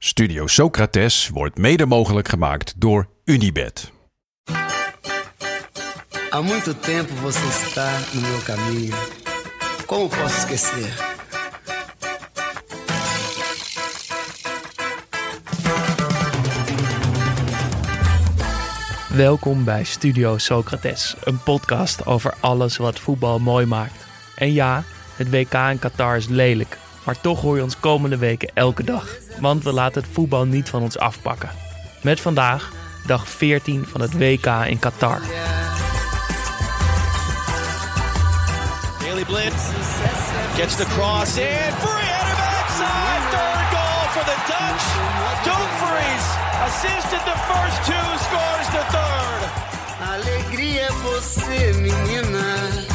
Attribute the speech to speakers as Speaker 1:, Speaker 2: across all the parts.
Speaker 1: Studio Socrates wordt mede mogelijk gemaakt door Unibed.
Speaker 2: Há muito tempo você está no meu caminho. Como posso esquecer?
Speaker 3: Welkom bij Studio Socrates, een podcast over alles wat voetbal mooi maakt. En ja, het WK in Qatar is lelijk, maar toch hoor je ons komende weken elke dag. Want we laten het voetbal niet van ons afpakken. Met vandaag dag 14 van het WK in Qatar.
Speaker 4: Haley Blitz gets the cross in. Free header backside. Third goal for the Dutch. Dumfries assisted the first two, scores the third.
Speaker 2: Alegria você. Menina.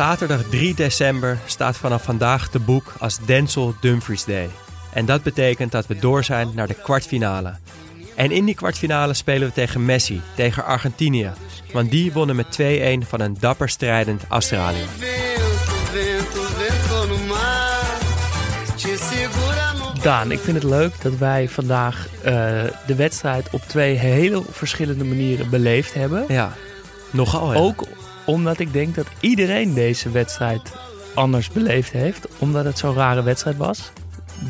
Speaker 5: Zaterdag 3 december staat vanaf vandaag te boek als Denzel Dumfries Day. En dat betekent dat we door zijn naar de kwartfinale. En in die kwartfinale spelen we tegen Messi, tegen Argentinië. Want die wonnen met 2-1 van een dapper strijdend Australië.
Speaker 3: Daan, ik vind het leuk dat wij vandaag eh, de wedstrijd op twee hele verschillende manieren beleefd hebben.
Speaker 5: Ja, nogal. Ja.
Speaker 3: Ook omdat ik denk dat iedereen deze wedstrijd anders beleefd heeft. Omdat het zo'n rare wedstrijd was.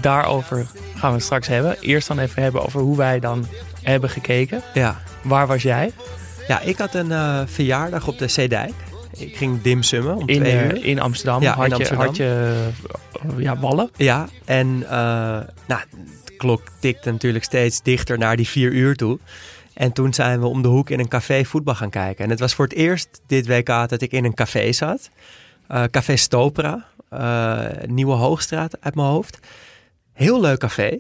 Speaker 3: Daarover gaan we het straks hebben. Eerst dan even hebben over hoe wij dan hebben gekeken.
Speaker 5: Ja.
Speaker 3: Waar was jij?
Speaker 5: ja, ik had een eh, verjaardag op de Zeedijk. Ik ging dimsummen om
Speaker 3: In,
Speaker 5: twee
Speaker 3: eh,
Speaker 5: uur.
Speaker 3: in Amsterdam.
Speaker 5: Ja, in
Speaker 3: had, je,
Speaker 5: Amsterdam.
Speaker 3: had je eh, ja, wallen.
Speaker 5: Ja, en nou, de klok tikte natuurlijk steeds dichter naar die vier uur toe. En toen zijn we om de hoek in een café voetbal gaan kijken. En het was voor het eerst dit WK dat ik in een café zat. Eh, café Stopera, eh, Nieuwe Hoogstraat uit mijn hoofd. Heel leuk café.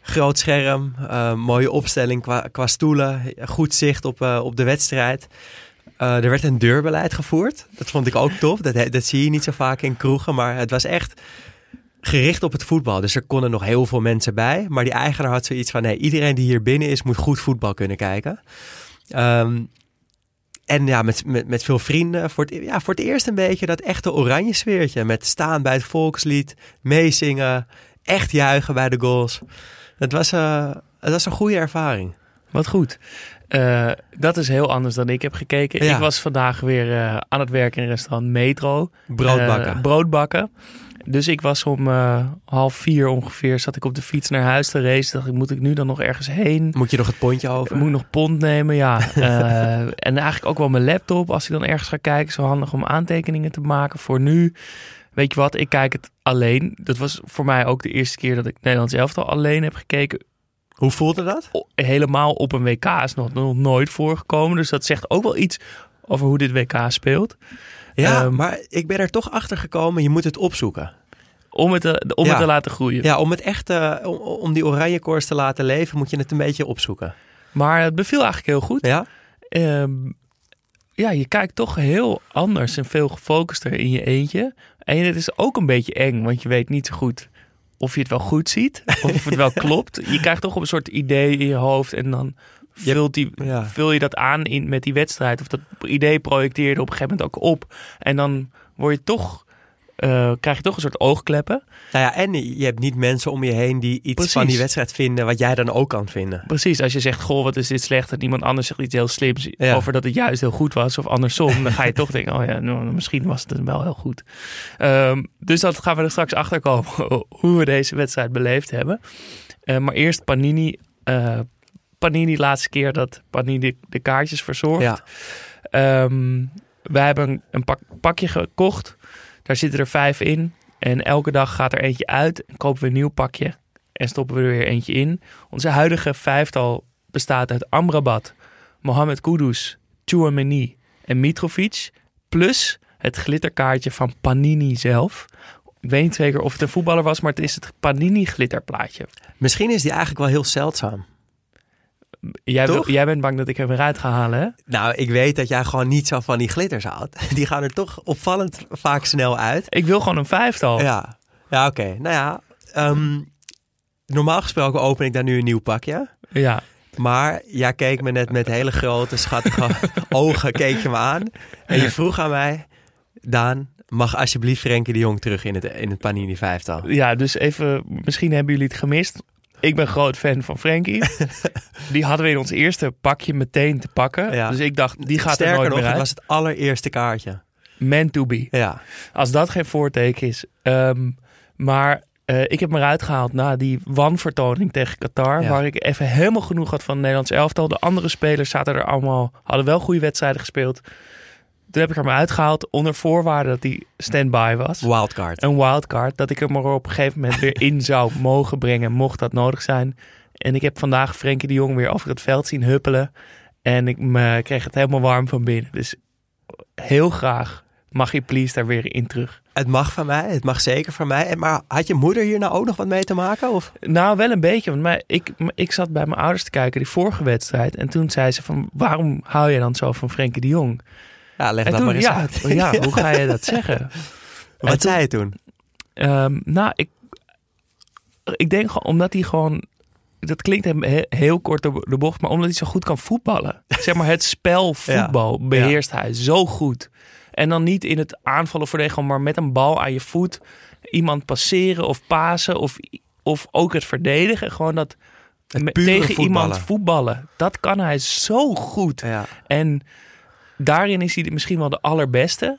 Speaker 5: Groot scherm, eh, mooie opstelling qua, qua stoelen, goed zicht op, op de wedstrijd. Er werd een deurbeleid gevoerd. Dat vond ik ook tof. Dat, dat zie je niet zo vaak in kroegen, maar het was echt gericht op het voetbal. Dus er konden nog heel veel mensen bij. Maar die eigenaar had zoiets van: nee, iedereen die hier binnen is, moet goed voetbal kunnen kijken. Ehm, en ja, met, met, met veel vrienden. Voor het, ja, voor het eerst een beetje dat echte oranje sfeertje. Met staan bij het volkslied, meezingen, echt juichen bij de goals. Het was, eh, het was een goede ervaring.
Speaker 3: Wat goed. Eh, dat is heel anders dan ik heb gekeken.
Speaker 5: Ja.
Speaker 3: Ik was vandaag weer eh, aan het werken in restaurant Metro.
Speaker 5: Brood
Speaker 3: Eh,
Speaker 5: bakken.
Speaker 3: brood bakken. Dus ik was om eh, half vier ongeveer, zat ik op de fiets naar huis te racen. Dacht ik, moet ik nu dan nog ergens heen?
Speaker 5: Moet je nog het pontje over?
Speaker 3: Moet ik nog pond nemen? Ja. Eh, en eigenlijk ook wel mijn laptop. Als ik dan ergens ga kijken, zo handig om aantekeningen te maken. Voor nu, weet je wat, ik kijk het alleen. Dat was voor mij ook de eerste keer dat ik Nederlands elftal alleen heb gekeken.
Speaker 5: Hoe voelde dat?
Speaker 3: Helemaal op een WK is nog, nog nooit voorgekomen. Dus dat zegt ook wel iets over hoe dit WK speelt.
Speaker 5: Ja,
Speaker 3: Ehm,
Speaker 5: maar ik ben er toch achter gekomen. Je moet het opzoeken.
Speaker 3: Om het te, om
Speaker 5: Ja.
Speaker 3: het te laten groeien.
Speaker 5: Ja, om het echt, eh, om, om die oranje koers te laten leven, moet je het een beetje opzoeken.
Speaker 3: Maar het beviel eigenlijk heel goed.
Speaker 5: Ja?
Speaker 3: Ehm, ja, je kijkt toch heel anders en veel gefocuster in je eentje. En het is ook een beetje eng, want je weet niet zo goed of je het wel goed ziet. Of het wel klopt. Je krijgt toch een soort idee in je hoofd en dan vult, die,
Speaker 5: Ja.
Speaker 3: vul je dat aan in, met die wedstrijd. Of dat idee projecteer je er op een gegeven moment ook op. En dan word je toch, eh, krijg je toch een soort oogkleppen.
Speaker 5: Nou ja, en je hebt niet mensen om je heen die iets
Speaker 3: Precies.
Speaker 5: van die wedstrijd vinden wat jij dan ook kan vinden.
Speaker 3: Precies, als je zegt, goh, wat is dit slecht? En iemand anders zegt iets heel slims
Speaker 5: Ja.
Speaker 3: over dat het juist heel goed was. Of andersom, dan ga je toch denken, oh ja, nou, misschien was het wel heel goed. Ehm, dus dat gaan we er straks achter komen, hoe we deze wedstrijd beleefd hebben. Eh, maar eerst Panini. eh, Panini, laatste keer dat Panini de kaartjes verzorgt.
Speaker 5: Ja,
Speaker 3: Ehm, wij hebben een, een pak, pakje gekocht. Daar zitten er vijf in. En elke dag gaat er eentje uit. En kopen we een nieuw pakje. En stoppen we er weer eentje in. Onze huidige vijftal bestaat uit Amrabat, Mohamed Kudus, Chouameni en Mitrovic. Plus het glitterkaartje van Panini zelf. Ik weet niet zeker of het een voetballer was, maar het is het Panini glitterplaatje.
Speaker 5: misschien is die eigenlijk wel heel zeldzaam.
Speaker 3: Jij, bent bang dat ik hem eruit ga halen, hè?
Speaker 5: Nou, ik weet dat jij gewoon niet zo van die glitters houdt. Die gaan er toch opvallend vaak snel uit.
Speaker 3: Ik wil gewoon een vijftal.
Speaker 5: Ja, ja oké. Nou ja, ehm, normaal gesproken open ik daar nu een nieuw pakje.
Speaker 3: ja.
Speaker 5: Maar jij keek me net met hele grote, schattige ogen keek je me aan. En je vroeg aan mij, Daan, mag alsjeblieft Frenkie de Jong terug in het, in het Panini vijftal.
Speaker 3: Ja, dus even, misschien hebben jullie het gemist. Ik ben groot fan van Frenkie. die hadden we in ons eerste pakje meteen te pakken.
Speaker 5: Ja.
Speaker 3: Dus ik dacht, die gaat
Speaker 5: Sterker
Speaker 3: er nooit
Speaker 5: nog,
Speaker 3: meer uit.
Speaker 5: was het allereerste kaartje.
Speaker 3: Man to be.
Speaker 5: Ja,
Speaker 3: Als dat geen voorteken is. Ehm, maar eh, ik heb me eruit gehaald na die wanvertoning tegen Qatar.
Speaker 5: Ja.
Speaker 3: Waar ik even helemaal genoeg had van het Nederlands elftal. De andere spelers zaten er allemaal, hadden wel goede wedstrijden gespeeld. Toen heb ik maar uitgehaald onder voorwaarde dat hij stand-by was.
Speaker 5: wildcard.
Speaker 3: Een wildcard. Dat ik hem er op een gegeven moment weer in zou mogen brengen, mocht dat nodig zijn. En ik heb vandaag Frenkie de Jong weer over het veld zien huppelen. En ik me, kreeg het helemaal warm van binnen. Dus heel graag mag je please daar weer in terug.
Speaker 5: Het mag van mij, het mag zeker van mij. Maar had je moeder hier nou ook nog wat mee te maken? Of?
Speaker 3: Nou, wel een beetje. Want mij, ik, ik zat bij mijn ouders te kijken die vorige wedstrijd. En toen zei ze van, waarom hou je dan zo van Frenkie de Jong?
Speaker 5: Ja, leg
Speaker 3: En
Speaker 5: dat
Speaker 3: toen,
Speaker 5: maar eens
Speaker 3: ja,
Speaker 5: uit.
Speaker 3: ja, hoe ga je dat zeggen?
Speaker 5: Wat
Speaker 3: toen-
Speaker 5: zei je toen?
Speaker 3: Ehm, nou, ik, ik denk gewoon omdat hij gewoon. Dat klinkt hem he- heel kort de, de bocht, maar omdat hij zo goed kan voetballen. Zeg maar, het spel voetbal beheerst hij zo goed. En dan niet in het aanvallen verdedigen, maar met een bal aan je voet iemand passeren of pasen of, of ook het verdedigen. Gewoon dat tegen iemand
Speaker 5: voetballen.
Speaker 3: voetballen. Dat kan hij zo goed.
Speaker 5: Ja.
Speaker 3: En daarin is hij misschien wel de allerbeste.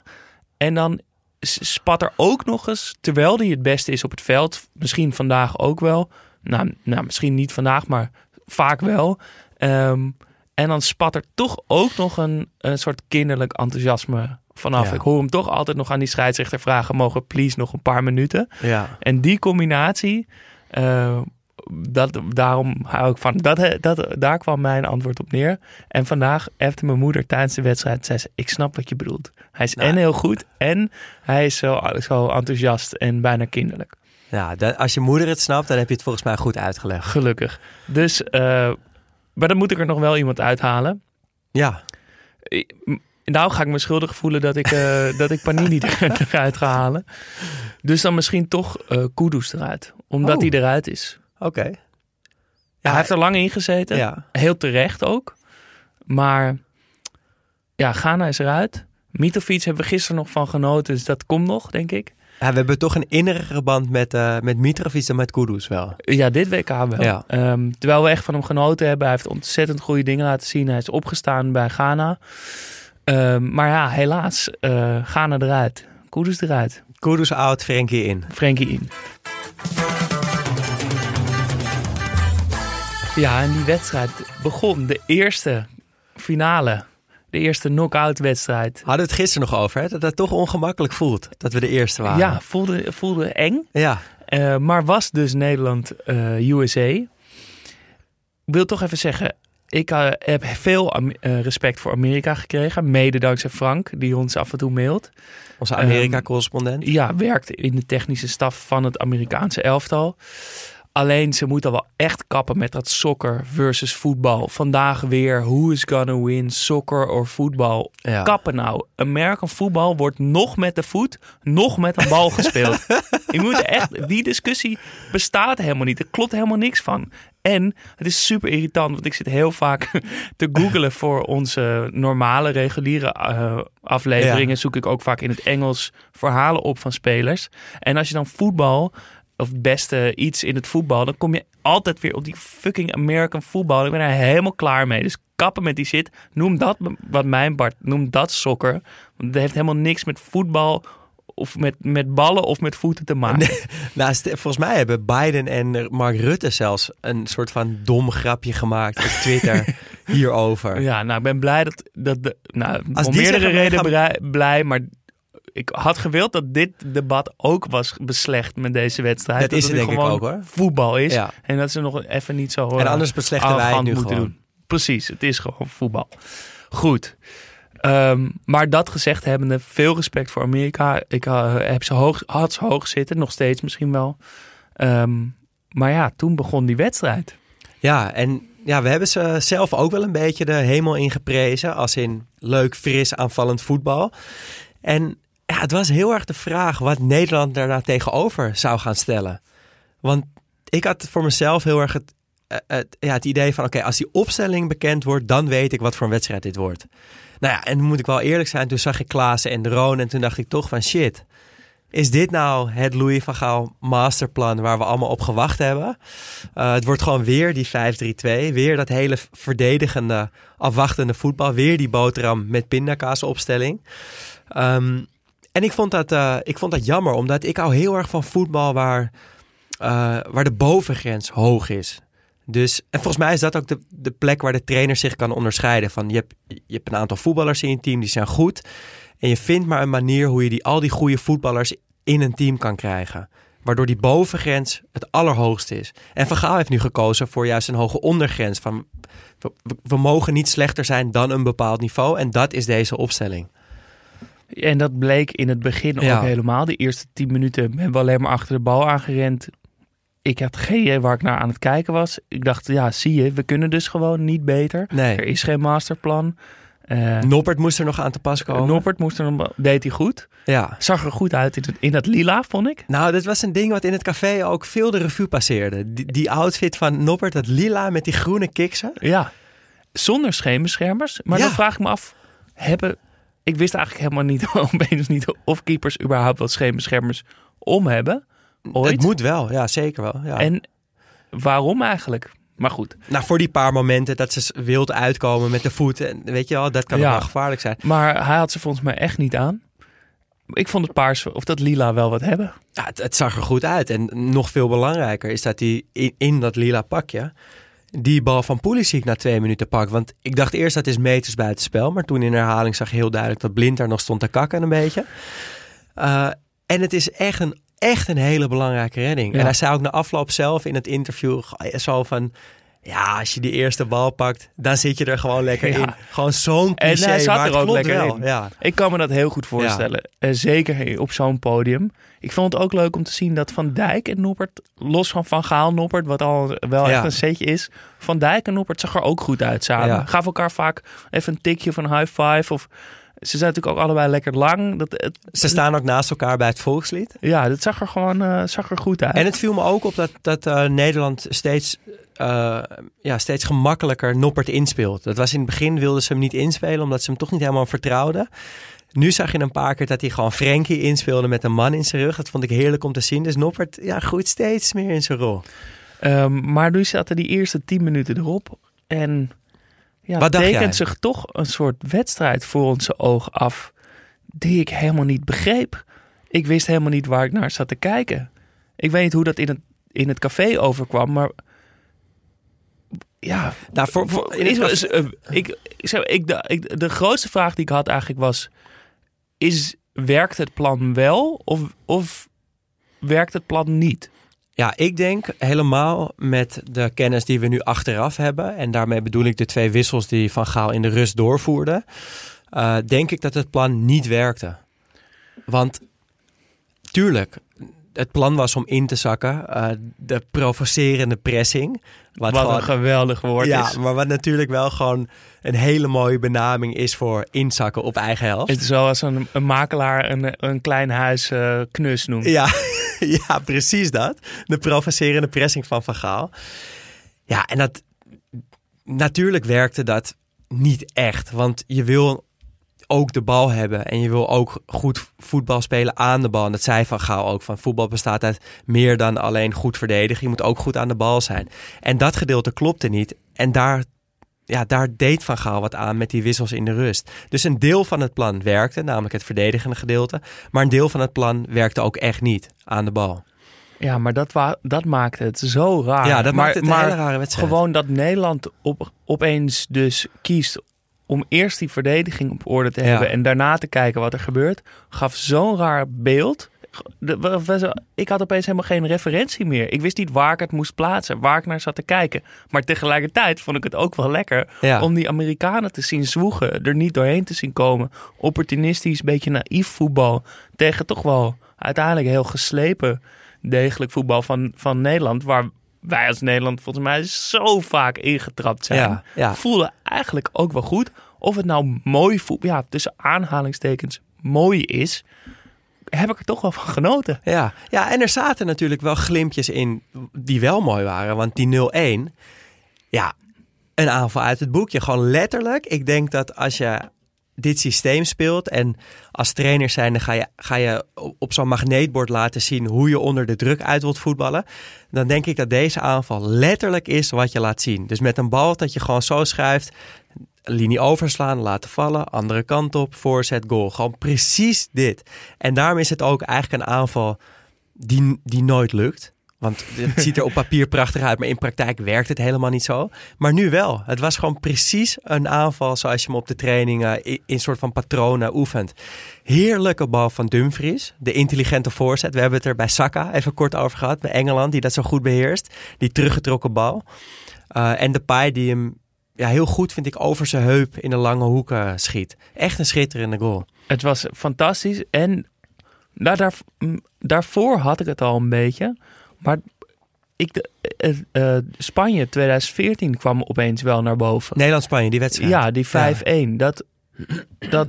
Speaker 3: En dan spat er ook nog eens, terwijl hij het beste is op het veld, misschien vandaag ook wel. Nou, nou misschien niet vandaag, maar vaak wel. Ehm, en dan spat er toch ook nog een, een soort kinderlijk enthousiasme vanaf.
Speaker 5: Ja.
Speaker 3: Ik hoor hem toch altijd nog aan die scheidsrechter vragen: mogen please nog een paar minuten?
Speaker 5: ja.
Speaker 3: En die combinatie, eh, dat, daarom hou ik van. Dat, dat, daar kwam mijn antwoord op neer. En vandaag appte mijn moeder tijdens de wedstrijd. Zei ze, ik snap wat je bedoelt. Hij is
Speaker 5: Nou.
Speaker 3: en heel goed en hij is zo, zo enthousiast en bijna kinderlijk.
Speaker 5: ja dat- als je moeder het snapt, dan heb je het volgens mij goed uitgelegd.
Speaker 3: Gelukkig. Dus, eh, maar dan moet ik er nog wel iemand uithalen.
Speaker 5: Ja,
Speaker 3: Nou ga ik me schuldig voelen dat ik, eh, dat ik Panini er- eruit ga halen. Dus dan misschien toch Kudus eruit. Omdat
Speaker 5: Oh.
Speaker 3: hij eruit is.
Speaker 5: Oké.
Speaker 3: Ja, hij heeft er lang in gezeten.
Speaker 5: Ja.
Speaker 3: Heel terecht ook. Maar ja, Ghana is eruit. Mitrovic hebben we gisteren nog van genoten. Dus dat komt nog, denk ik.
Speaker 5: Ja, we hebben toch een innige band met, eh met Mitrovic dan met Kudus wel.
Speaker 3: Ja, dit WK wel.
Speaker 5: Ja.
Speaker 3: Ehm, terwijl we echt van hem genoten hebben. Hij heeft ontzettend goede dingen laten zien. Hij is opgestaan bij Ghana. Ehm, maar ja, helaas. eh Ghana eruit. Kudus eruit.
Speaker 5: Kudus out, Frenkie in.
Speaker 3: Frenkie in. Ja, en die wedstrijd begon. De eerste finale. De eerste knock-out wedstrijd.
Speaker 5: Hadden we het gisteren nog over, hè? dat het toch ongemakkelijk voelt dat we de eerste waren.
Speaker 3: Ja, voelde, voelde eng.
Speaker 5: Ja,
Speaker 3: Eh, maar was dus Nederland-USA. Ik wil toch even zeggen, ik eh, heb veel eh, respect voor Amerika gekregen. Mede dankzij Frank, die ons af en toe mailt.
Speaker 5: onze
Speaker 3: Ehm,
Speaker 5: Amerika-correspondent.
Speaker 3: Ja, werkt in de technische staf van het Amerikaanse elftal. Alleen ze moeten wel echt kappen met dat soccer versus voetbal. Vandaag weer, who is gonna win, soccer of voetbal?
Speaker 5: Ja.
Speaker 3: Kappen nou. American voetbal wordt nog met de voet, nog met een bal gespeeld. Je moet echt, die discussie bestaat helemaal niet. Er klopt helemaal niks van. En het is super irritant, want ik zit heel vaak te googlen voor onze normale, reguliere eh, afleveringen.
Speaker 5: Ja.
Speaker 3: Zoek ik ook vaak in het Engels verhalen op van spelers. En als je dan voetbal, of het beste iets in het voetbal, dan kom je altijd weer op die fucking American voetbal. Ik ben er helemaal klaar mee. Dus kappen met die shit. Noem dat, wat mijn Bart, noem dat soccer. Want het heeft helemaal niks met voetbal of met, met ballen of met voeten te maken.
Speaker 5: Nou, st- volgens mij hebben Biden en Mark Rutte zelfs een soort van dom grapje gemaakt op Twitter hierover.
Speaker 3: Ja, nou, ik ben blij dat... dat de, nou,
Speaker 5: Als
Speaker 3: om meerdere redenen
Speaker 5: gaan-
Speaker 3: blij, maar ik had gewild dat dit debat ook was beslecht met deze wedstrijd.
Speaker 5: Dat is het denk ik
Speaker 3: gewoon
Speaker 5: ook, hoor.
Speaker 3: voetbal is.
Speaker 5: Ja.
Speaker 3: En dat ze nog even niet zo...
Speaker 5: En
Speaker 3: eh,
Speaker 5: anders beslechten wij het nu
Speaker 3: moeten
Speaker 5: gewoon.
Speaker 3: doen. Precies, het is gewoon voetbal. Goed. Ehm, maar dat gezegd hebbende, veel respect voor Amerika. Ik eh, heb ze hoog, had ze hoog zitten, nog steeds misschien wel. Ehm, maar ja, toen begon die wedstrijd.
Speaker 5: Ja, en ja, we hebben ze zelf ook wel een beetje de hemel ingeprezen. Als in leuk, fris, aanvallend voetbal. En ja, het was heel erg de vraag wat Nederland daarna tegenover zou gaan stellen. Want ik had voor mezelf heel erg het eh, het, ja, het idee van, oké, als die opstelling bekend wordt, dan weet ik wat voor een wedstrijd dit wordt. Nou ja, en moet ik wel eerlijk zijn, toen zag ik Klaassen en de Roon en toen dacht ik toch van, shit, is dit nou het Louis van Gaal masterplan waar we allemaal op gewacht hebben? Uh, het wordt gewoon weer die 5-3-2. Weer dat hele verdedigende, afwachtende voetbal. Weer die boterham met pindakaas opstelling. Um, en ik vond, dat, uh, ik vond dat jammer, omdat ik hou heel erg van voetbal waar, uh, waar de bovengrens hoog is. Dus, en volgens mij is dat ook de, de plek waar de trainer zich kan onderscheiden. Van je, hebt, je hebt een aantal voetballers in je team die zijn goed. En je vindt maar een manier hoe je die, al die goede voetballers in een team kan krijgen. Waardoor die bovengrens het allerhoogste is. En Van Gaal heeft nu gekozen voor juist een hoge ondergrens. Van, we mogen niet slechter zijn dan een bepaald niveau. En dat is deze opstelling.
Speaker 3: En dat bleek in het begin
Speaker 5: Ja.
Speaker 3: ook helemaal. De eerste tien minuten hebben we alleen maar achter de bal aangerend. Ik had geen idee waar ik naar aan het kijken was. Ik dacht, ja, zie je, we kunnen dus gewoon niet beter. Er
Speaker 5: Nee.
Speaker 3: is geen masterplan. Eh
Speaker 5: Noppert moest er nog aan te pas komen.
Speaker 3: Noppert moest er nog, deed hij goed.
Speaker 5: Ja.
Speaker 3: Zag er goed uit in, het, in dat lila, vond ik.
Speaker 5: Nou, dit was een ding wat in het café ook veel de revue passeerde. Die, die outfit van Noppert, dat lila met die groene kiksen.
Speaker 3: Ja. Zonder scheenbeschermers. Maar
Speaker 5: Ja.
Speaker 3: dan vraag ik me af, hebben... Ik wist eigenlijk helemaal niet, opeens niet of keepers überhaupt wel scheenbeschermers om hebben. Ooit.
Speaker 5: Het moet wel, ja, zeker wel. Ja.
Speaker 3: En waarom eigenlijk? Maar goed.
Speaker 5: nou, voor die paar momenten dat ze wild uitkomen met de voet. En weet je wel, dat kan
Speaker 3: Ja.
Speaker 5: wel gevaarlijk zijn.
Speaker 3: Maar hij had ze volgens mij echt niet aan. Ik vond het paars of dat lila wel wat hebben.
Speaker 5: Ja, het, het zag er goed uit. En nog veel belangrijker is dat hij in, in dat lila pakje die bal van Pulisic na twee minuten pakt. Want ik dacht eerst dat is meters buiten spel. Maar toen in herhaling zag je heel duidelijk dat Blind daar nog stond te kakken een beetje. Uh, en het is echt een, echt een hele belangrijke redding.
Speaker 3: Ja.
Speaker 5: En hij zei ook na afloop zelf in het interview zo van... Ja, als je die eerste bal pakt, dan zit je er gewoon lekker
Speaker 3: Ja.
Speaker 5: in. Gewoon zo'n
Speaker 3: En
Speaker 5: cliché,
Speaker 3: hij zat
Speaker 5: maar
Speaker 3: er ook lekker
Speaker 5: wel.
Speaker 3: in.
Speaker 5: Ja.
Speaker 3: Ik kan me dat heel goed voorstellen. Eh, zeker op zo'n podium. Ik vond het ook leuk om te zien dat Van Dijk en Noppert, los van Van Gaal Noppert, wat al wel
Speaker 5: Ja.
Speaker 3: echt een setje is, Van Dijk en Noppert zag er ook goed uit samen.
Speaker 5: Ja.
Speaker 3: Gaf elkaar vaak even een tikje van high five. Of, ze zijn natuurlijk ook allebei lekker lang. Dat, het,
Speaker 5: Ze staan ook naast elkaar bij het volkslied.
Speaker 3: ja, dat zag er gewoon eh, zag er goed uit.
Speaker 5: En het viel me ook op dat, dat eh, Nederland steeds, eh, ja, steeds gemakkelijker Noppert inspeelt. Dat was in het begin wilden ze hem niet inspelen, omdat ze hem toch niet helemaal vertrouwden. Nu zag je een paar keer dat hij gewoon Frenkie inspeelde met een man in zijn rug. Dat vond ik heerlijk om te zien. Dus Noppert ja, groeit steeds meer in zijn rol.
Speaker 3: Ehm, maar nu zaten die eerste tien minuten erop. En ja,
Speaker 5: Wat
Speaker 3: tekent zich toch een soort wedstrijd voor onze ogen af. Die ik helemaal niet begreep. Ik wist helemaal niet waar ik naar zat te kijken. Ik weet niet hoe dat in het, in het café overkwam, maar. Ja,
Speaker 5: Nou, voor, in
Speaker 3: eh, ik, ik, zeg, ik, de, ik, de grootste vraag die ik had eigenlijk was: is, werkt het plan wel of, of werkt het plan niet?
Speaker 5: Ja, ik denk helemaal met de kennis die we nu achteraf hebben. En daarmee bedoel ik de twee wissels die Van Gaal in de rust doorvoerde. eh, denk ik dat het plan niet werkte. Want tuurlijk, het plan was om in te zakken. eh, de provocerende pressing. Wat,
Speaker 3: Wat
Speaker 5: gewoon-
Speaker 3: een geweldig woord
Speaker 5: ja,
Speaker 3: is.
Speaker 5: maar wat natuurlijk wel gewoon een hele mooie benaming is voor inzakken op eigen helft.
Speaker 3: Het is zoals een, een makelaar een, een klein huis eh, knus noemt.
Speaker 5: Ja, ja, precies dat. De provocerende pressing van Van Gaal. Ja, en dat... Natuurlijk werkte dat niet echt. Want je wil ook de bal hebben. En je wil ook goed voetbal spelen aan de bal. En dat zei Van Gaal ook. Van voetbal bestaat uit meer dan alleen goed verdedigen. Je moet ook goed aan de bal zijn. En dat gedeelte klopte niet. En daar, ja, daar deed Van Gaal wat aan met die wissels in de rust. Dus een deel van het plan werkte, namelijk het verdedigende gedeelte. Maar een deel van het plan werkte ook echt niet aan de bal.
Speaker 3: Ja, maar dat, wa- dat maakte het zo raar.
Speaker 5: Ja, dat
Speaker 3: maar,
Speaker 5: maakt het een hele rare wedstrijd.
Speaker 3: Gewoon dat Nederland op, opeens dus kiest om eerst die verdediging op orde te
Speaker 5: Ja.
Speaker 3: hebben en daarna te kijken wat er gebeurt, gaf zo'n raar beeld. Ik had opeens helemaal geen referentie meer. Ik wist niet waar ik het moest plaatsen, waar ik naar zat te kijken. Maar tegelijkertijd vond ik het ook wel lekker
Speaker 5: Ja.
Speaker 3: om die Amerikanen te zien zwoegen, er niet doorheen te zien komen. Opportunistisch, beetje naïef voetbal tegen toch wel uiteindelijk heel geslepen, degelijk voetbal van, van Nederland, waar wij als Nederland volgens mij zo vaak ingetrapt zijn.
Speaker 5: Ja, ja.
Speaker 3: Voelde eigenlijk ook wel goed. Of het nou mooi voetbal, ja, tussen aanhalingstekens mooi is. heb ik er toch wel van genoten.
Speaker 5: Ja. ja, en er zaten natuurlijk wel glimpjes in die wel mooi waren. Want die 0-1, ja, een aanval uit het boekje. Gewoon letterlijk. Ik denk dat als je dit systeem speelt en als trainer zijn, dan ga je, ga je op zo'n magneetbord laten zien hoe je onder de druk uit wilt voetballen. Dan denk ik dat deze aanval letterlijk is wat je laat zien. Dus met een bal dat je gewoon zo schuift, linie overslaan, laten vallen, andere kant op, voorzet, goal. Gewoon precies dit. En daarom is het ook eigenlijk een aanval die, die nooit lukt. Want het ziet er op papier prachtig uit, maar in praktijk werkt het helemaal niet zo. Maar nu wel. Het was gewoon precies een aanval zoals je hem op de trainingen in een soort van patronen oefent. Heerlijke bal van Dumfries. De intelligente voorzet. We hebben het er bij Saka even kort over gehad. Bij Engeland, die dat zo goed beheerst. Die teruggetrokken bal. Uh, en de paai die hem ja, heel goed, vind ik, over zijn heup in de lange hoeken schiet. Echt een schitterende goal.
Speaker 3: Het was fantastisch. En daar, daar, daarvoor had ik het al een beetje. Maar ik, uh, uh, Spanje 2014 kwam opeens wel naar boven.
Speaker 5: Nederland-Spanje, die wedstrijd.
Speaker 3: Ja, die 5-1. Ja. Dat, dat,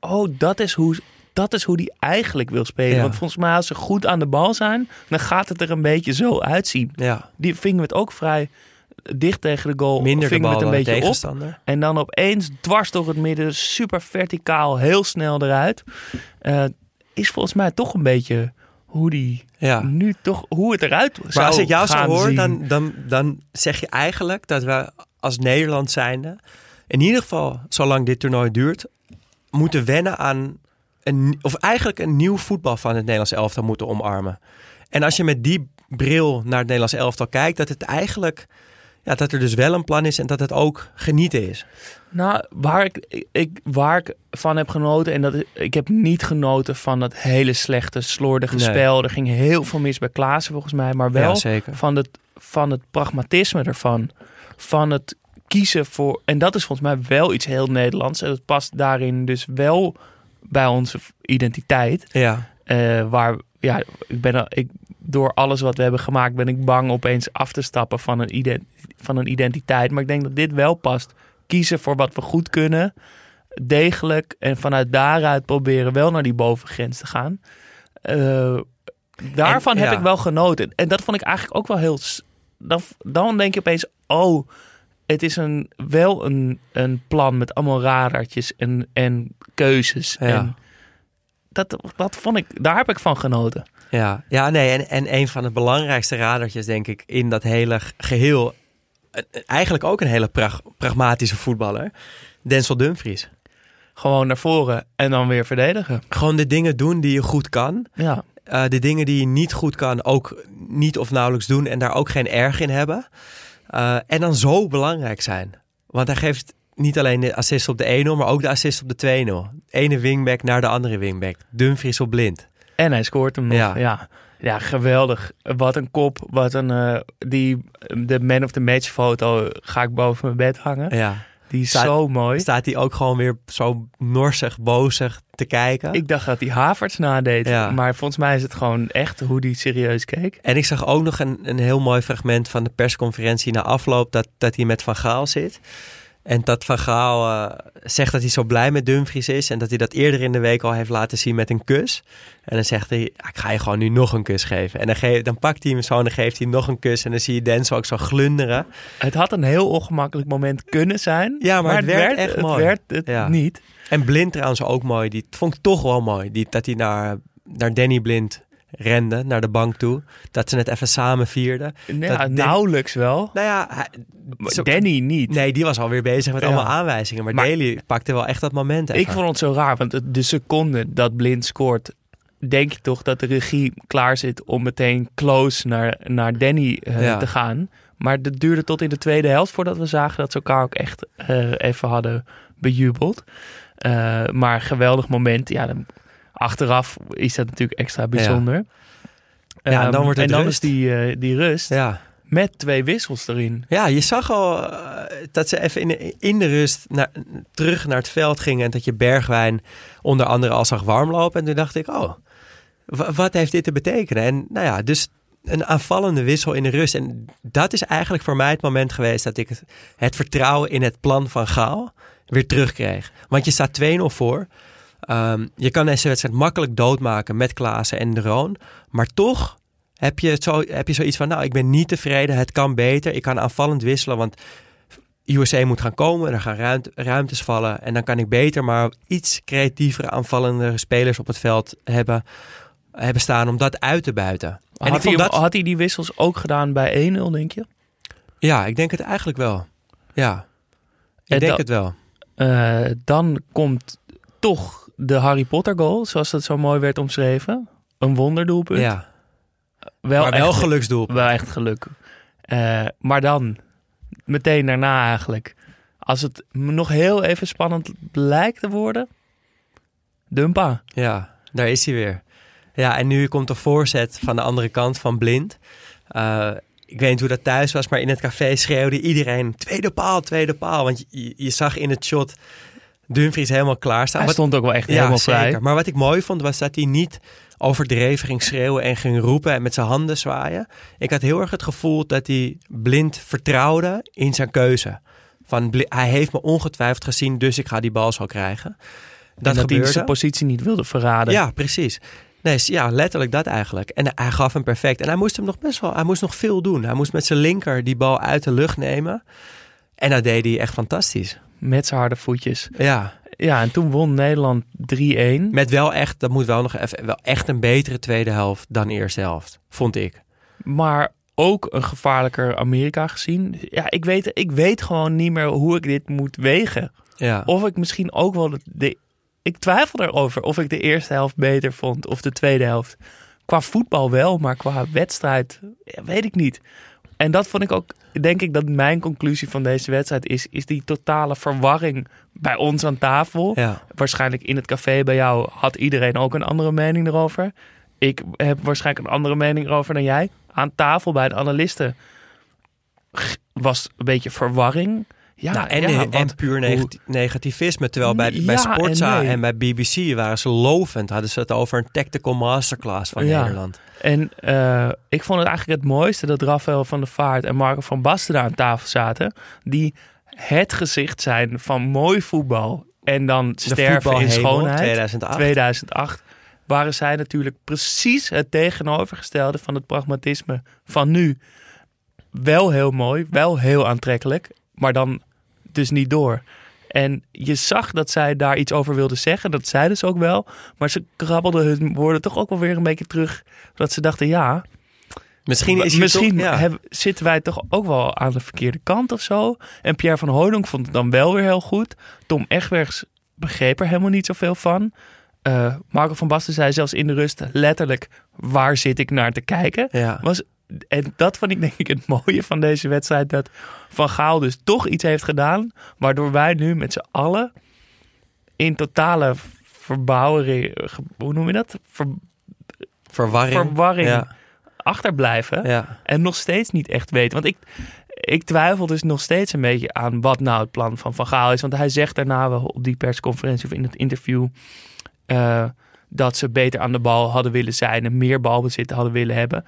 Speaker 3: oh, dat is hoe dat is hoe die eigenlijk wil spelen. Ja. Want volgens mij als ze goed aan de bal zijn, dan gaat het er een beetje zo uitzien.
Speaker 5: Ja.
Speaker 3: Die vingen we het ook vrij dicht tegen de goal.
Speaker 5: Minder
Speaker 3: vingen we het een beetje op. En dan opeens dwars door het midden, super verticaal, heel snel eruit. Uh, is volgens mij toch een beetje hoe die ja. nu toch hoe het eruit zou
Speaker 5: Maar als ik jou zo hoor,
Speaker 3: zien.
Speaker 5: dan, dan, dan zeg je eigenlijk dat we als Nederland zijnde, in ieder geval zolang dit toernooi duurt, moeten wennen aan een, of eigenlijk een nieuw voetbal van het Nederlands elftal moeten omarmen. En als je met die bril naar het Nederlands elftal kijkt, dat het eigenlijk ja, dat er dus wel een plan is en dat het ook genieten is.
Speaker 3: Nou, waar ik, ik, waar ik van heb genoten, en dat ik heb niet genoten van dat hele slechte, slordige
Speaker 5: Nee.
Speaker 3: spel. Er ging heel veel mis bij Klaassen volgens mij, maar wel
Speaker 5: Ja,
Speaker 3: van, het, van het pragmatisme ervan. Van het kiezen voor, en dat is volgens mij wel iets heel Nederlands. En dat past daarin dus wel bij onze identiteit.
Speaker 5: Ja,
Speaker 3: Eh, waar, ja, ik ben, al- ik, door alles wat we hebben gemaakt, ben ik bang opeens af te stappen van een, ident, van een identiteit. Maar ik denk dat dit wel past. Kiezen voor wat we goed kunnen, degelijk. En vanuit daaruit proberen wel naar die bovengrens te gaan. Eh, daarvan
Speaker 5: En,
Speaker 3: heb
Speaker 5: ja.
Speaker 3: ik wel genoten. En dat vond ik eigenlijk ook wel heel. Dan, dan denk je opeens, oh, het is een, wel een, een plan met allemaal radartjes en, en keuzes.
Speaker 5: Ja.
Speaker 3: En dat, dat vond ik, daar heb ik van genoten.
Speaker 5: ja, ja nee. En, en een van de belangrijkste radertjes, denk ik, in dat hele geheel. eh, Eigenlijk ook een hele prag- pragmatische voetballer. Denzel Dumfries.
Speaker 3: Gewoon naar voren en dan weer verdedigen.
Speaker 5: Gewoon de dingen doen die je goed kan.
Speaker 3: Ja,
Speaker 5: Eh, de dingen die je niet goed kan, ook niet of nauwelijks doen en daar ook geen erg in hebben. Eh, en dan zo belangrijk zijn. Want hij geeft niet alleen de assist op de 1-0, maar ook de assist op de 2-0. Ene wingback naar de andere wingback. Dumfries op blind.
Speaker 3: en hij scoort hem nog.
Speaker 5: Ja.
Speaker 3: Ja, ja. geweldig. Wat een kop. Wat een, eh, die, de man of the match foto ga ik boven mijn bed hangen.
Speaker 5: Ja.
Speaker 3: Die is
Speaker 5: Staat-
Speaker 3: zo mooi.
Speaker 5: Staat hij ook gewoon weer zo norsig, bozig te kijken.
Speaker 3: Ik dacht dat hij Havertz nadeed.
Speaker 5: Ja.
Speaker 3: Maar volgens mij is het gewoon echt hoe die serieus keek.
Speaker 5: En ik zag ook nog een, een heel mooi fragment van de persconferentie na afloop dat, dat hij met Van Gaal zit. En dat Van Gaal eh, zegt dat hij zo blij met Dumfries is en dat hij dat eerder in de week al heeft laten zien met een kus. En dan zegt hij, "Ja, ik ga je gewoon nu nog een kus geven. En dan, dan pakt hij hem zo en dan geeft hij hem nog een kus en dan zie je Denzel ook zo glunderen.
Speaker 3: Het had een heel ongemakkelijk moment kunnen zijn.
Speaker 5: Ja, maar het werd echt
Speaker 3: het
Speaker 5: mooi.
Speaker 3: werd het
Speaker 5: Ja.
Speaker 3: niet.
Speaker 5: En Blind trouwens ook mooi, die vond ik toch wel mooi. Die, dat hij naar, naar Danny Blind rende, naar de bank toe. Dat ze het even samen vierden. Dat
Speaker 3: nauwelijks wel.
Speaker 5: Nou ja, hij-
Speaker 3: Maar
Speaker 5: zo-
Speaker 3: Danny niet.
Speaker 5: Nee, die was alweer bezig met
Speaker 3: Ja.
Speaker 5: allemaal aanwijzingen. Maar,
Speaker 3: Maar-
Speaker 5: Daly pakte wel echt dat moment even.
Speaker 3: Ik vond het zo raar, want de seconde dat Blind scoort, denk je toch dat de regie klaar zit om meteen close naar, naar Danny eh,
Speaker 5: Ja.
Speaker 3: te gaan. Maar dat duurde tot in de tweede helft voordat we zagen dat ze elkaar ook echt eh, even hadden bejubeld. Eh, maar geweldig moment. Ja, dan, achteraf is dat natuurlijk extra bijzonder.
Speaker 5: Ja, en dan
Speaker 3: Ehm,
Speaker 5: wordt het
Speaker 3: en dan
Speaker 5: rust.
Speaker 3: is die, eh, die rust
Speaker 5: Ja.
Speaker 3: met twee wissels erin.
Speaker 5: ja, je zag al eh, dat ze even in de, in de rust naar, terug naar het veld gingen. En dat je Bergwijn onder andere al zag warmlopen. En toen dacht ik, oh, wa- wat heeft dit te betekenen? En nou ja, dus een aanvallende wissel in de rust. En dat is eigenlijk voor mij het moment geweest dat ik het, het vertrouwen in het plan van Gaal weer terugkreeg. Want je staat 2-0 voor. Ehm, je kan deze wedstrijd makkelijk doodmaken met Klaassen en de Roon. Maar toch heb je, zo, heb je zoiets van, nou, ik ben niet tevreden. Het kan beter. Ik kan aanvallend wisselen, want USA moet gaan komen. Er gaan ruimte, ruimtes vallen. En dan kan ik beter maar iets creatievere aanvallende spelers op het veld hebben, hebben staan om dat uit te buiten. En ik
Speaker 3: Had hij,
Speaker 5: dat,
Speaker 3: had hij die wissels ook gedaan bij 1-0, denk je?
Speaker 5: ja, ik denk het eigenlijk wel. Ja, ik
Speaker 3: En
Speaker 5: denk het wel.
Speaker 3: Eh, dan komt toch de Harry Potter goal, zoals dat zo mooi werd omschreven. Een wonderdoelpunt.
Speaker 5: Ja,
Speaker 3: wel,
Speaker 5: maar wel
Speaker 3: echt,
Speaker 5: geluksdoel.
Speaker 3: wel echt geluk. Eh, maar dan, meteen daarna eigenlijk, als het nog heel even spannend blijkt te worden, Dumpa.
Speaker 5: Ja, daar is hij weer. Ja, en nu komt de voorzet van de andere kant van Blind. Eh, ik weet niet hoe dat thuis was, maar in het café schreeuwde iedereen... tweede paal, tweede paal. Want je, je zag in het shot Dumfries helemaal klaarstaan.
Speaker 3: Hij
Speaker 5: Wat-
Speaker 3: stond ook wel echt
Speaker 5: ja,
Speaker 3: helemaal
Speaker 5: zeker.
Speaker 3: vrij.
Speaker 5: Maar wat ik mooi vond, was dat hij niet overdreven ging schreeuwen en ging roepen en met zijn handen zwaaien. Ik had heel erg het gevoel dat hij blind vertrouwde in zijn keuze. Van, hij heeft me ongetwijfeld gezien, dus ik ga die bal zo krijgen.
Speaker 3: Dat,
Speaker 5: Dat
Speaker 3: dat hij zijn positie niet wilde verraden.
Speaker 5: Ja, precies. Nee, ja, letterlijk dat eigenlijk. En hij gaf hem perfect. En hij moest hem nog best wel, hij moest nog veel doen. Hij moest met zijn linker die bal uit de lucht nemen. En dat deed hij echt fantastisch.
Speaker 3: Met zijn harde voetjes.
Speaker 5: Ja,
Speaker 3: Ja, en toen won Nederland 3-1.
Speaker 5: met wel echt, dat moet wel nog even, wel echt een betere tweede helft dan eerste helft, vond ik.
Speaker 3: Maar ook een gevaarlijker Amerika gezien. Ja, ik weet, ik weet gewoon niet meer hoe ik dit moet wegen.
Speaker 5: Ja,
Speaker 3: Of ik misschien ook wel de, de- Ik twijfel erover of ik de eerste helft beter vond of de tweede helft. Qua voetbal wel, maar qua wedstrijd ja, weet ik niet. En dat vond ik ook, denk ik, dat mijn conclusie van deze wedstrijd is, is die totale verwarring bij ons aan tafel.
Speaker 5: ja.
Speaker 3: Waarschijnlijk in het café bij jou had iedereen ook een andere mening erover. Ik heb waarschijnlijk een andere mening erover dan jij. Aan tafel bij de analisten was een beetje verwarring. Ja,
Speaker 5: nou, en,
Speaker 3: ja,
Speaker 5: en
Speaker 3: want
Speaker 5: puur negati- negativisme. Terwijl bij, bij Sportza
Speaker 3: en nee.
Speaker 5: en, bij BBC waren ze lovend. Hadden ze het over een tactical masterclass van
Speaker 3: Ja.
Speaker 5: Nederland.
Speaker 3: En eh, ik vond het eigenlijk het mooiste dat Rafael van der Vaart en Marco van Basten daar aan tafel zaten. Die het gezicht zijn van mooi voetbal en dan
Speaker 5: De
Speaker 3: sterven in schoonheid.
Speaker 5: 2008.
Speaker 3: 2008 waren zij natuurlijk precies het tegenovergestelde van het pragmatisme van nu. Wel heel mooi, wel heel aantrekkelijk, maar dan dus niet door. En je zag dat zij daar iets over wilden zeggen. Dat zeiden ze ook wel. Maar ze krabbelden hun woorden toch ook wel weer een beetje terug. Dat ze dachten, ja,
Speaker 5: Misschien, is
Speaker 3: misschien
Speaker 5: toch, ja.
Speaker 3: hebben- zitten wij toch ook wel aan de verkeerde kant of zo. En Pierre van Hooydonk vond het dan wel weer heel goed. Tom Egbergs begreep er helemaal niet zoveel van. Eh, Marco van Basten zei zelfs in de rust letterlijk... waar zit ik naar te kijken?
Speaker 5: Ja.
Speaker 3: Was, en dat vond ik denk ik het mooie van deze wedstrijd. Dat Van Gaal dus toch iets heeft gedaan. Waardoor wij nu met z'n allen in totale verbouwering... Hoe noem je dat? Ver-
Speaker 5: Verwarring.
Speaker 3: verwarring
Speaker 5: Ja.
Speaker 3: achterblijven.
Speaker 5: Ja.
Speaker 3: En nog steeds niet echt weten. Want ik, ik twijfel dus nog steeds een beetje aan wat nou het plan van Van Gaal is. Want hij zegt daarna wel op die persconferentie of in het interview... eh, dat ze beter aan de bal hadden willen zijn en meer balbezit hadden willen hebben.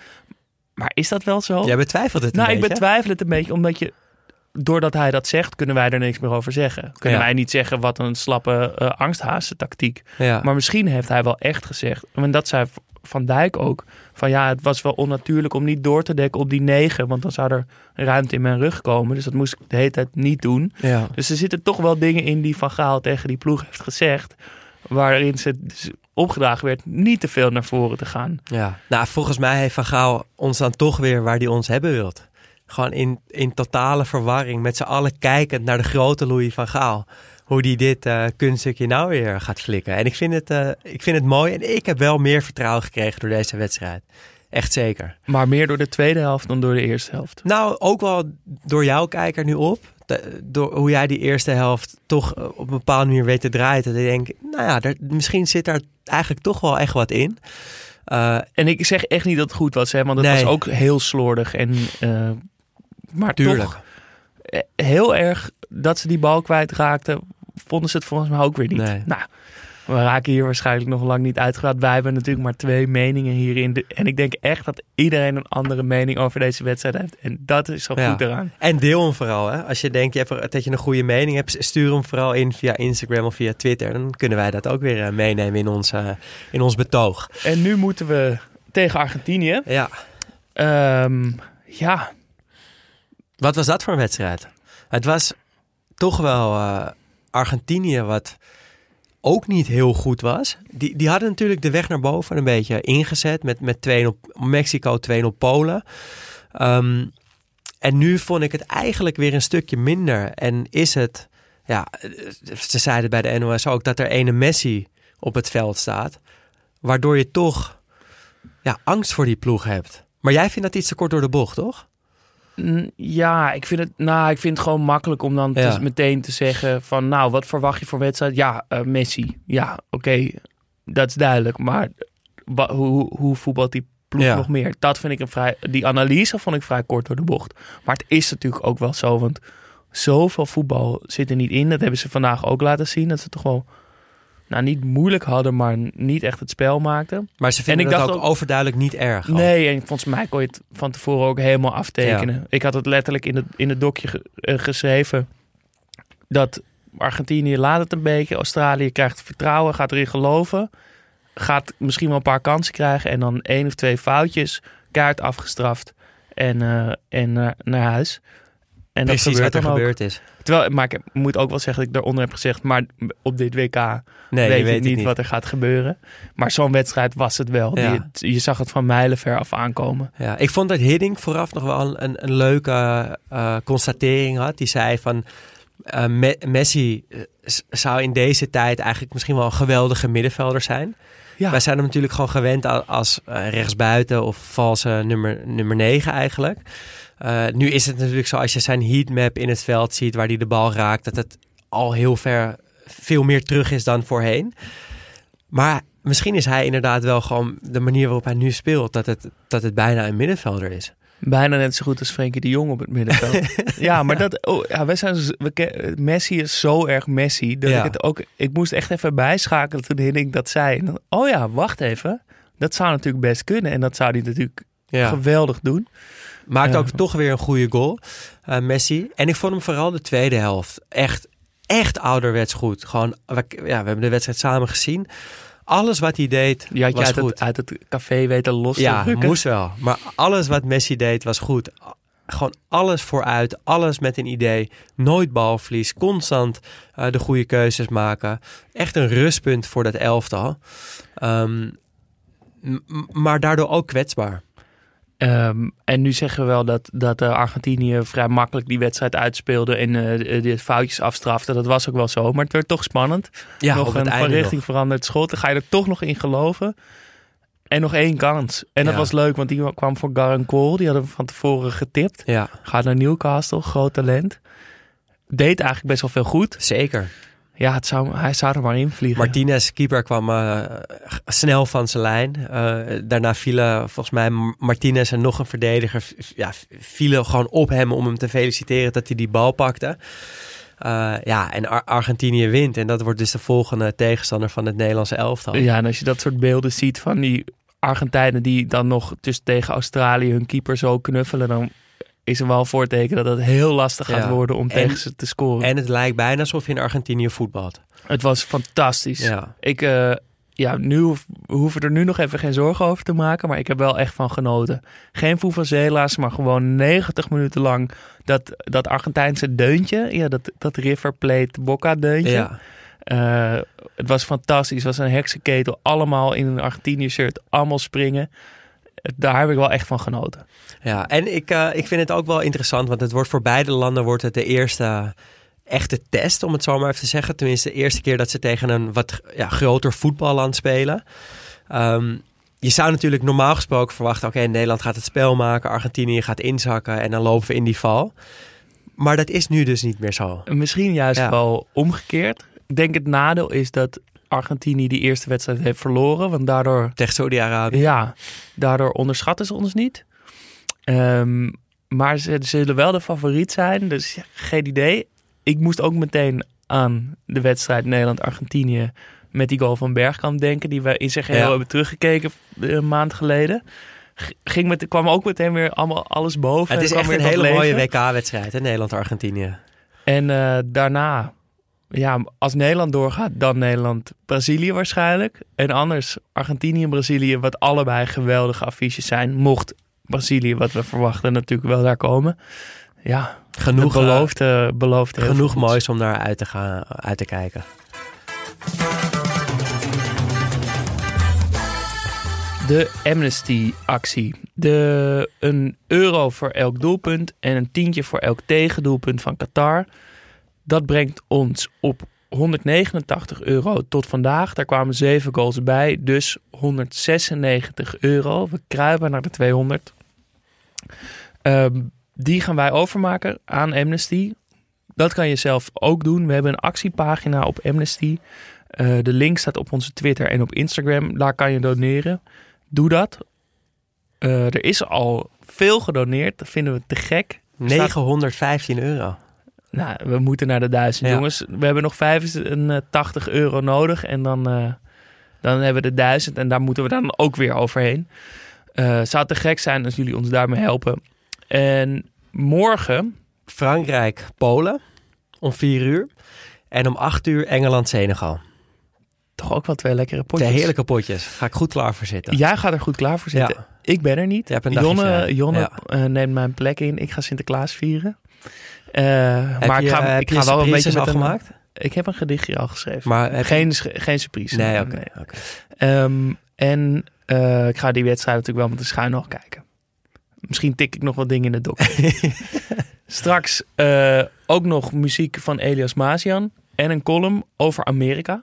Speaker 3: Maar is dat wel zo?
Speaker 5: Jij betwijfelt het
Speaker 3: nou,
Speaker 5: een
Speaker 3: ik
Speaker 5: beetje.
Speaker 3: betwijfel het een beetje, omdat je... Doordat hij dat zegt, kunnen wij er niks meer over zeggen. Kunnen
Speaker 5: Ja.
Speaker 3: wij niet zeggen wat een slappe uh, angsthazen tactiek.
Speaker 5: Ja.
Speaker 3: Maar misschien heeft hij wel echt gezegd, en dat zei Van Dijk ook, van ja, het was wel onnatuurlijk om niet door te dekken op die negen, want dan zou er ruimte in mijn rug komen. Dus dat moest ik de hele tijd niet doen.
Speaker 5: ja.
Speaker 3: Dus er zitten toch wel dingen in die Van Gaal tegen die ploeg heeft gezegd, waarin ze dus opgedragen werd niet te veel naar voren te gaan.
Speaker 5: Ja, nou volgens mij heeft Van Gaal ons dan toch weer waar hij ons hebben wilt. Gewoon in, in totale verwarring, met z'n allen kijkend naar de grote Louis van Gaal. Hoe die dit eh kunststukje nou weer gaat flikken. En ik vind, het, eh, ik vind het mooi en ik heb wel meer vertrouwen gekregen door deze wedstrijd. Echt zeker.
Speaker 3: Maar meer door de tweede helft dan door de eerste helft.
Speaker 5: Nou, ook wel door jouw kijker nu op. De- door hoe jij die eerste helft toch eh, op een bepaalde manier weet te draaien. Dat ik denk, nou ja, er, misschien zit daar eigenlijk toch wel echt wat in. Eh,
Speaker 3: En ik zeg echt niet dat het goed was, hè, want het
Speaker 5: Nee.
Speaker 3: was ook heel slordig. En, eh, maar
Speaker 5: Tuurlijk.
Speaker 3: toch heel erg dat ze die bal kwijtraakten, vonden ze het volgens mij ook weer niet.
Speaker 5: Nee.
Speaker 3: Nou, We raken hier waarschijnlijk nog lang niet uitgepraat. Wij hebben natuurlijk maar twee meningen hierin. En ik denk echt dat iedereen een andere mening over deze wedstrijd heeft. En dat is zo
Speaker 5: Ja.
Speaker 3: goed eraan.
Speaker 5: En deel hem vooral. Hè? Als je denkt je hebt dat je een goede mening hebt, stuur hem vooral in via Instagram of via Twitter. Dan kunnen wij dat ook weer eh, meenemen in ons, eh, in ons betoog.
Speaker 3: En nu moeten we tegen Argentinië.
Speaker 5: Ja.
Speaker 3: Ehm, ja,
Speaker 5: Wat was dat voor een wedstrijd? Het was toch wel eh, Argentinië wat ook niet heel goed was. Die, die hadden natuurlijk de weg naar boven een beetje ingezet met, met 2-0 Mexico, 2-0 Polen. Ehm, en nu vond ik het eigenlijk weer een stukje minder. En is het, ja, ze zeiden bij de NOS ook dat er ene Messi op het veld staat. Waardoor je toch ja, angst voor die ploeg hebt. Maar jij vindt dat iets te kort door de bocht, toch?
Speaker 3: Ja, ik vind het, nou, ik vind het gewoon makkelijk om dan
Speaker 5: Ja.
Speaker 3: te- meteen te zeggen van, nou, wat verwacht je voor wedstrijd? Ja, eh, Messi. Ja, oké, dat is duidelijk. Maar hoe, hoe, hoe voetbalt die ploeg
Speaker 5: Ja.
Speaker 3: nog meer? Dat vind ik een vrij, die analyse vond ik vrij kort door de bocht. Maar het is natuurlijk ook wel zo, want zoveel voetbal zit er niet in. Dat hebben ze vandaag ook laten zien, dat ze toch wel, nou, niet moeilijk hadden, maar niet echt het spel maakten.
Speaker 5: Maar ze vinden
Speaker 3: ik
Speaker 5: dat
Speaker 3: dacht
Speaker 5: ook
Speaker 3: ook-
Speaker 5: overduidelijk niet erg. ook.
Speaker 3: Nee, en volgens mij kon je het van tevoren ook helemaal aftekenen. Ik had het letterlijk in het, in het dokje ge- eh, geschreven dat Argentinië laat het een beetje. Australië krijgt vertrouwen, gaat erin geloven. Gaat misschien wel een paar kansen krijgen en dan één of twee foutjes. Kaart afgestraft en, eh, en eh, naar huis. En
Speaker 5: Precies
Speaker 3: dat gebeurt
Speaker 5: wat er
Speaker 3: dan ook.
Speaker 5: gebeurd is.
Speaker 3: Terwijl, maar ik moet ook wel zeggen dat ik daaronder heb gezegd... maar op dit WK
Speaker 5: Nee,
Speaker 3: weet
Speaker 5: je weet
Speaker 3: niet, wat er gaat gebeuren. Maar zo'n wedstrijd was het wel.
Speaker 5: Ja.
Speaker 3: Die- je zag het van mijlenver af aankomen.
Speaker 5: Ja, ik vond dat Hiddink vooraf nog wel een, een leuke eh, constatering had. Die zei van eh, Me- Messi eh, zou in deze tijd eigenlijk misschien wel een geweldige middenvelder zijn.
Speaker 3: Ja.
Speaker 5: Wij zijn hem natuurlijk gewoon gewend als rechtsbuiten of valse nummer, nummer 9 eigenlijk. Eh, nu is het natuurlijk zo als je zijn heatmap in het veld ziet waar hij de bal raakt, dat het al heel ver veel meer terug is dan voorheen. Maar misschien is hij inderdaad wel gewoon de manier waarop hij nu speelt, dat het, dat het bijna een middenvelder is.
Speaker 3: Bijna net zo goed als Frenkie de Jong op het middenveld. ja, maar dat, oh, ja, wij zijn, we, Messi is zo erg Messi. Dat
Speaker 5: Ja.
Speaker 3: ik, het ook, ik moest echt even bijschakelen toen Hiddink dat zei. Dan, oh ja, wacht even. Dat zou natuurlijk best kunnen. En dat zou hij natuurlijk geweldig doen.
Speaker 5: Maakt
Speaker 3: Ja.
Speaker 5: ook toch weer een goede goal, eh, Messi. En ik vond hem vooral de tweede helft echt, echt ouderwets goed. Gewoon, we, ja, we hebben de wedstrijd samen gezien. Alles wat hij deed
Speaker 3: Die had je
Speaker 5: was
Speaker 3: uit
Speaker 5: goed.
Speaker 3: het, uit het café weten los te
Speaker 5: ja, moest wel. Maar alles wat Messi deed was goed. Gewoon alles vooruit, alles met een idee. Nooit balverlies, constant eh, de goede keuzes maken. Echt een rustpunt voor dat elftal. Ehm, m- m- maar daardoor ook kwetsbaar.
Speaker 3: Ehm, en nu zeggen we wel dat, dat eh, Argentinië vrij makkelijk die wedstrijd uitspeelde en eh, de, foutjes afstrafte. Dat was ook wel zo, maar het werd toch spannend.
Speaker 5: Ja,
Speaker 3: nog een van richting
Speaker 5: nog.
Speaker 3: veranderd schot. Dan ga je er toch nog in geloven. En nog één kans. En dat was leuk, want die kwam voor Garren Cole. Die hadden we van tevoren getipt.
Speaker 5: Ja,
Speaker 3: Gaat naar Newcastle, groot talent. Deed eigenlijk best wel veel goed.
Speaker 5: zeker.
Speaker 3: Ja, het zou, hij zou er maar in vliegen.
Speaker 5: Martinez, keeper, kwam eh, snel van zijn lijn. Eh, daarna vielen volgens mij Martinez en nog een verdediger... ja, vielen gewoon op hem om hem te feliciteren dat hij die bal pakte. Eh, ja, en Ar- Argentinië wint. En dat wordt dus de volgende tegenstander van het Nederlandse elftal.
Speaker 3: Ja, en als je dat soort beelden ziet van die Argentijnen die dan nog tussen tegen Australië hun keeper zo knuffelen, dan is er wel een voorteken dat het heel lastig gaat
Speaker 5: Ja.
Speaker 3: worden om
Speaker 5: En-
Speaker 3: tegen ze te scoren.
Speaker 5: En het lijkt bijna alsof je in Argentinië voetbalt.
Speaker 3: het was fantastisch.
Speaker 5: Ja.
Speaker 3: Ik, eh, ja, nu hoef- we hoeven er nu nog even geen zorgen over te maken, maar ik heb wel echt van genoten. Geen Vuvuzela's, maar gewoon 90 minuten lang dat, dat Argentijnse deuntje, ja, dat, dat River Plate Boca deuntje.
Speaker 5: Ja.
Speaker 3: Eh, het was fantastisch. Het was een heksenketel. Allemaal in een Argentinië shirt. Allemaal springen. Daar heb ik wel echt van genoten.
Speaker 5: Ja, en ik, eh, ik vind het ook wel interessant, want het wordt voor beide landen wordt het de eerste echte test, om het zo maar even te zeggen. Tenminste, de eerste keer dat ze tegen een wat ja, groter voetballand spelen. Ehm, je zou natuurlijk normaal gesproken verwachten, oké, Nederland gaat het spel maken, Argentinië gaat inzakken en dan lopen we in die val. Maar dat is nu dus niet meer zo.
Speaker 3: Misschien juist
Speaker 5: Ja.
Speaker 3: wel omgekeerd. Ik denk het nadeel is dat Argentinië die eerste wedstrijd heeft verloren. Want daardoor,
Speaker 5: Tegen Saudi-Arabië.
Speaker 3: ja, daardoor onderschatten ze ons niet. Ehm, maar ze zullen wel de favoriet zijn. Dus ja, geen idee. Ik moest ook meteen aan de wedstrijd Nederland-Argentinië met die goal van Bergkamp denken, die we in zijn geheel
Speaker 5: Ja.
Speaker 3: hebben teruggekeken eh, een maand geleden. Ging met, kwam ook meteen weer allemaal alles boven.
Speaker 5: het is echt een hele mooie. WK-wedstrijd, Nederland-Argentinië.
Speaker 3: En eh, daarna, ja, als Nederland doorgaat, dan Nederland-Brazilië waarschijnlijk. En anders Argentinië-Brazilië, wat allebei geweldige affiches zijn. Mocht Brazilië, wat we verwachten, natuurlijk wel daar komen. Ja,
Speaker 5: Genoeg,
Speaker 3: eh, belooft heel
Speaker 5: genoeg moois om naar uit te, gaan, uit te kijken.
Speaker 3: De Amnesty-actie. De, een euro voor elk doelpunt en een tientje voor elk tegendoelpunt van Qatar. Dat brengt ons op 189 euro tot vandaag. Daar kwamen zeven goals bij, dus 196 euro. We kruipen naar de 200. Ehm, die gaan wij overmaken aan Amnesty. Dat kan je zelf ook doen. We hebben een actiepagina op Amnesty. Eh, de link staat op onze Twitter en op Instagram. Daar kan je doneren. Doe dat. Eh, er is al veel gedoneerd. Dat vinden we te gek. Er staat-
Speaker 5: 915 euro.
Speaker 3: Nou, we moeten naar de duizend,
Speaker 5: Ja.
Speaker 3: jongens. We hebben nog 85 euro nodig. En dan, eh, dan hebben we de duizend. En daar moeten we dan ook weer overheen. Eh zou te gek zijn als jullie ons daarmee helpen. En morgen...
Speaker 5: Frankrijk, Polen om 4 uur. En om 8 uur Engeland-Senegal.
Speaker 3: Toch ook wel twee lekkere potjes.
Speaker 5: Twee heerlijke potjes. Ga ik goed klaar voor zitten.
Speaker 3: Jij gaat er goed klaar voor zitten.
Speaker 5: Ja.
Speaker 3: Ik ben er niet. Jonne,
Speaker 5: vrij.
Speaker 3: Jonne
Speaker 5: Ja.
Speaker 3: eh, neemt mijn plek in. Ik ga Sinterklaas vieren. Eh, maar
Speaker 5: je,
Speaker 3: ik ga, ik wel een beetje met
Speaker 5: al
Speaker 3: een-
Speaker 5: gemaakt?
Speaker 3: Ik heb een gedichtje al geschreven.
Speaker 5: Maar je-
Speaker 3: geen, geen surprise.
Speaker 5: Nee, oké. oké.
Speaker 3: Ehm, en eh, ik ga die wedstrijd natuurlijk wel met de schuin nog kijken. Misschien tik ik nog wat dingen in de dok. Straks eh, ook nog muziek van Elias Mazian. En een column over Amerika.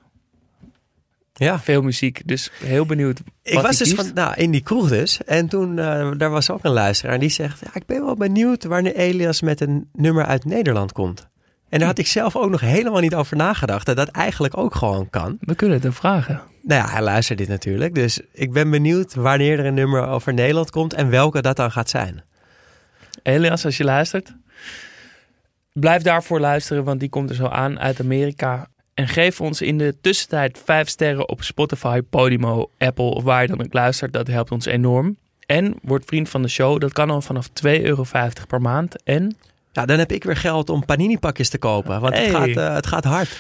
Speaker 5: Ja.
Speaker 3: Veel muziek, dus heel benieuwd
Speaker 5: Ik was dus van, nou, in die kroeg dus. En toen, eh, daar was ook een luisteraar. En die zegt, ja, ik ben wel benieuwd wanneer Elias met een nummer uit Nederland komt. En daar had ik zelf ook nog helemaal niet over nagedacht. Dat dat eigenlijk ook gewoon kan.
Speaker 3: We kunnen het hem vragen.
Speaker 5: Nou ja, hij luistert dit natuurlijk. Dus ik ben benieuwd wanneer er een nummer over Nederland komt. En welke dat dan gaat zijn.
Speaker 3: Elias, als je luistert, blijf daarvoor luisteren, want die komt er zo aan uit Amerika. En geef ons in de tussentijd vijf sterren op Spotify, Podimo, Apple of waar je dan ook luistert. Dat helpt ons enorm. En word vriend van de show. Dat kan al vanaf 2,50 euro per maand. En
Speaker 5: Nou, dan heb ik weer geld om panini-pakjes te kopen. Want het, gaat, eh, het gaat hard.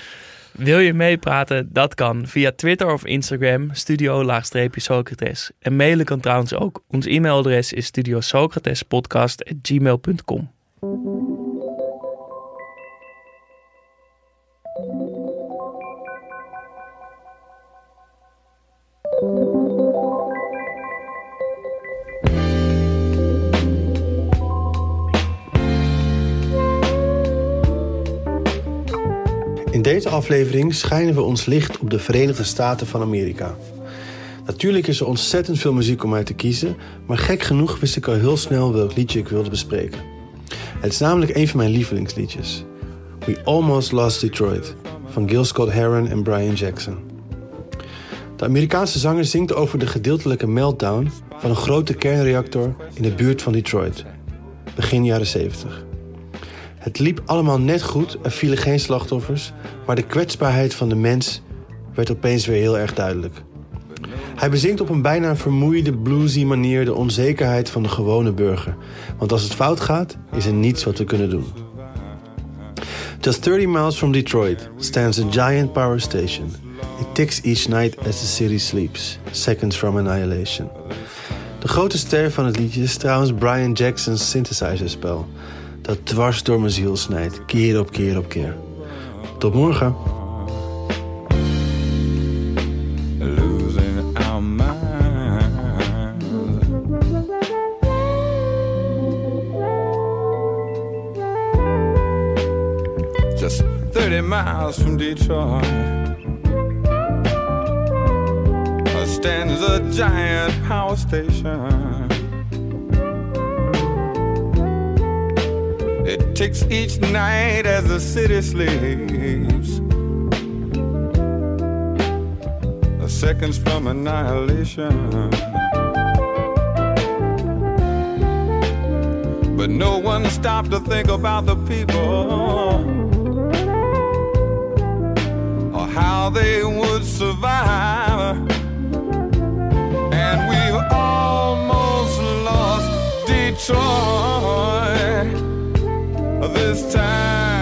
Speaker 3: wil je meepraten? Dat kan via Twitter of Instagram, studio-socrates. En mailen kan trouwens ook. Ons e-mailadres is studiosocratespodcast.gmail.com.
Speaker 6: In deze aflevering schijnen we ons licht op de Verenigde Staten van Amerika. Natuurlijk is er ontzettend veel muziek om uit te kiezen, maar gek genoeg wist ik al heel snel welk liedje ik wilde bespreken. Het is namelijk een van mijn lievelingsliedjes. We Almost Lost Detroit van Gil Scott Heron en Brian Jackson. De Amerikaanse zanger zingt over de gedeeltelijke meltdown van een grote kernreactor in de buurt van Detroit, begin jaren 70. Het liep allemaal net goed, er vielen geen slachtoffers, maar de kwetsbaarheid van de mens werd opeens weer heel erg duidelijk. Hij bezingt op een bijna vermoeide, bluesy manier de onzekerheid van de gewone burger. Want als het fout gaat, is er niets wat we kunnen doen. Just 30 miles from Detroit stands a giant power station. It ticks each night as the city sleeps, seconds from annihilation. De grote ster van het liedje is trouwens Brian Jackson's synthesizerspel dat dwars door mijn ziel snijdt, keer op keer op keer. Tot morgen.
Speaker 7: Just 30 miles from Detroit stands a giant power station. It ticks each night as the city sleeps. a seconds from annihilation. But no one stopped to think about the people or how they would survive. And we've almost lost Detroit this time.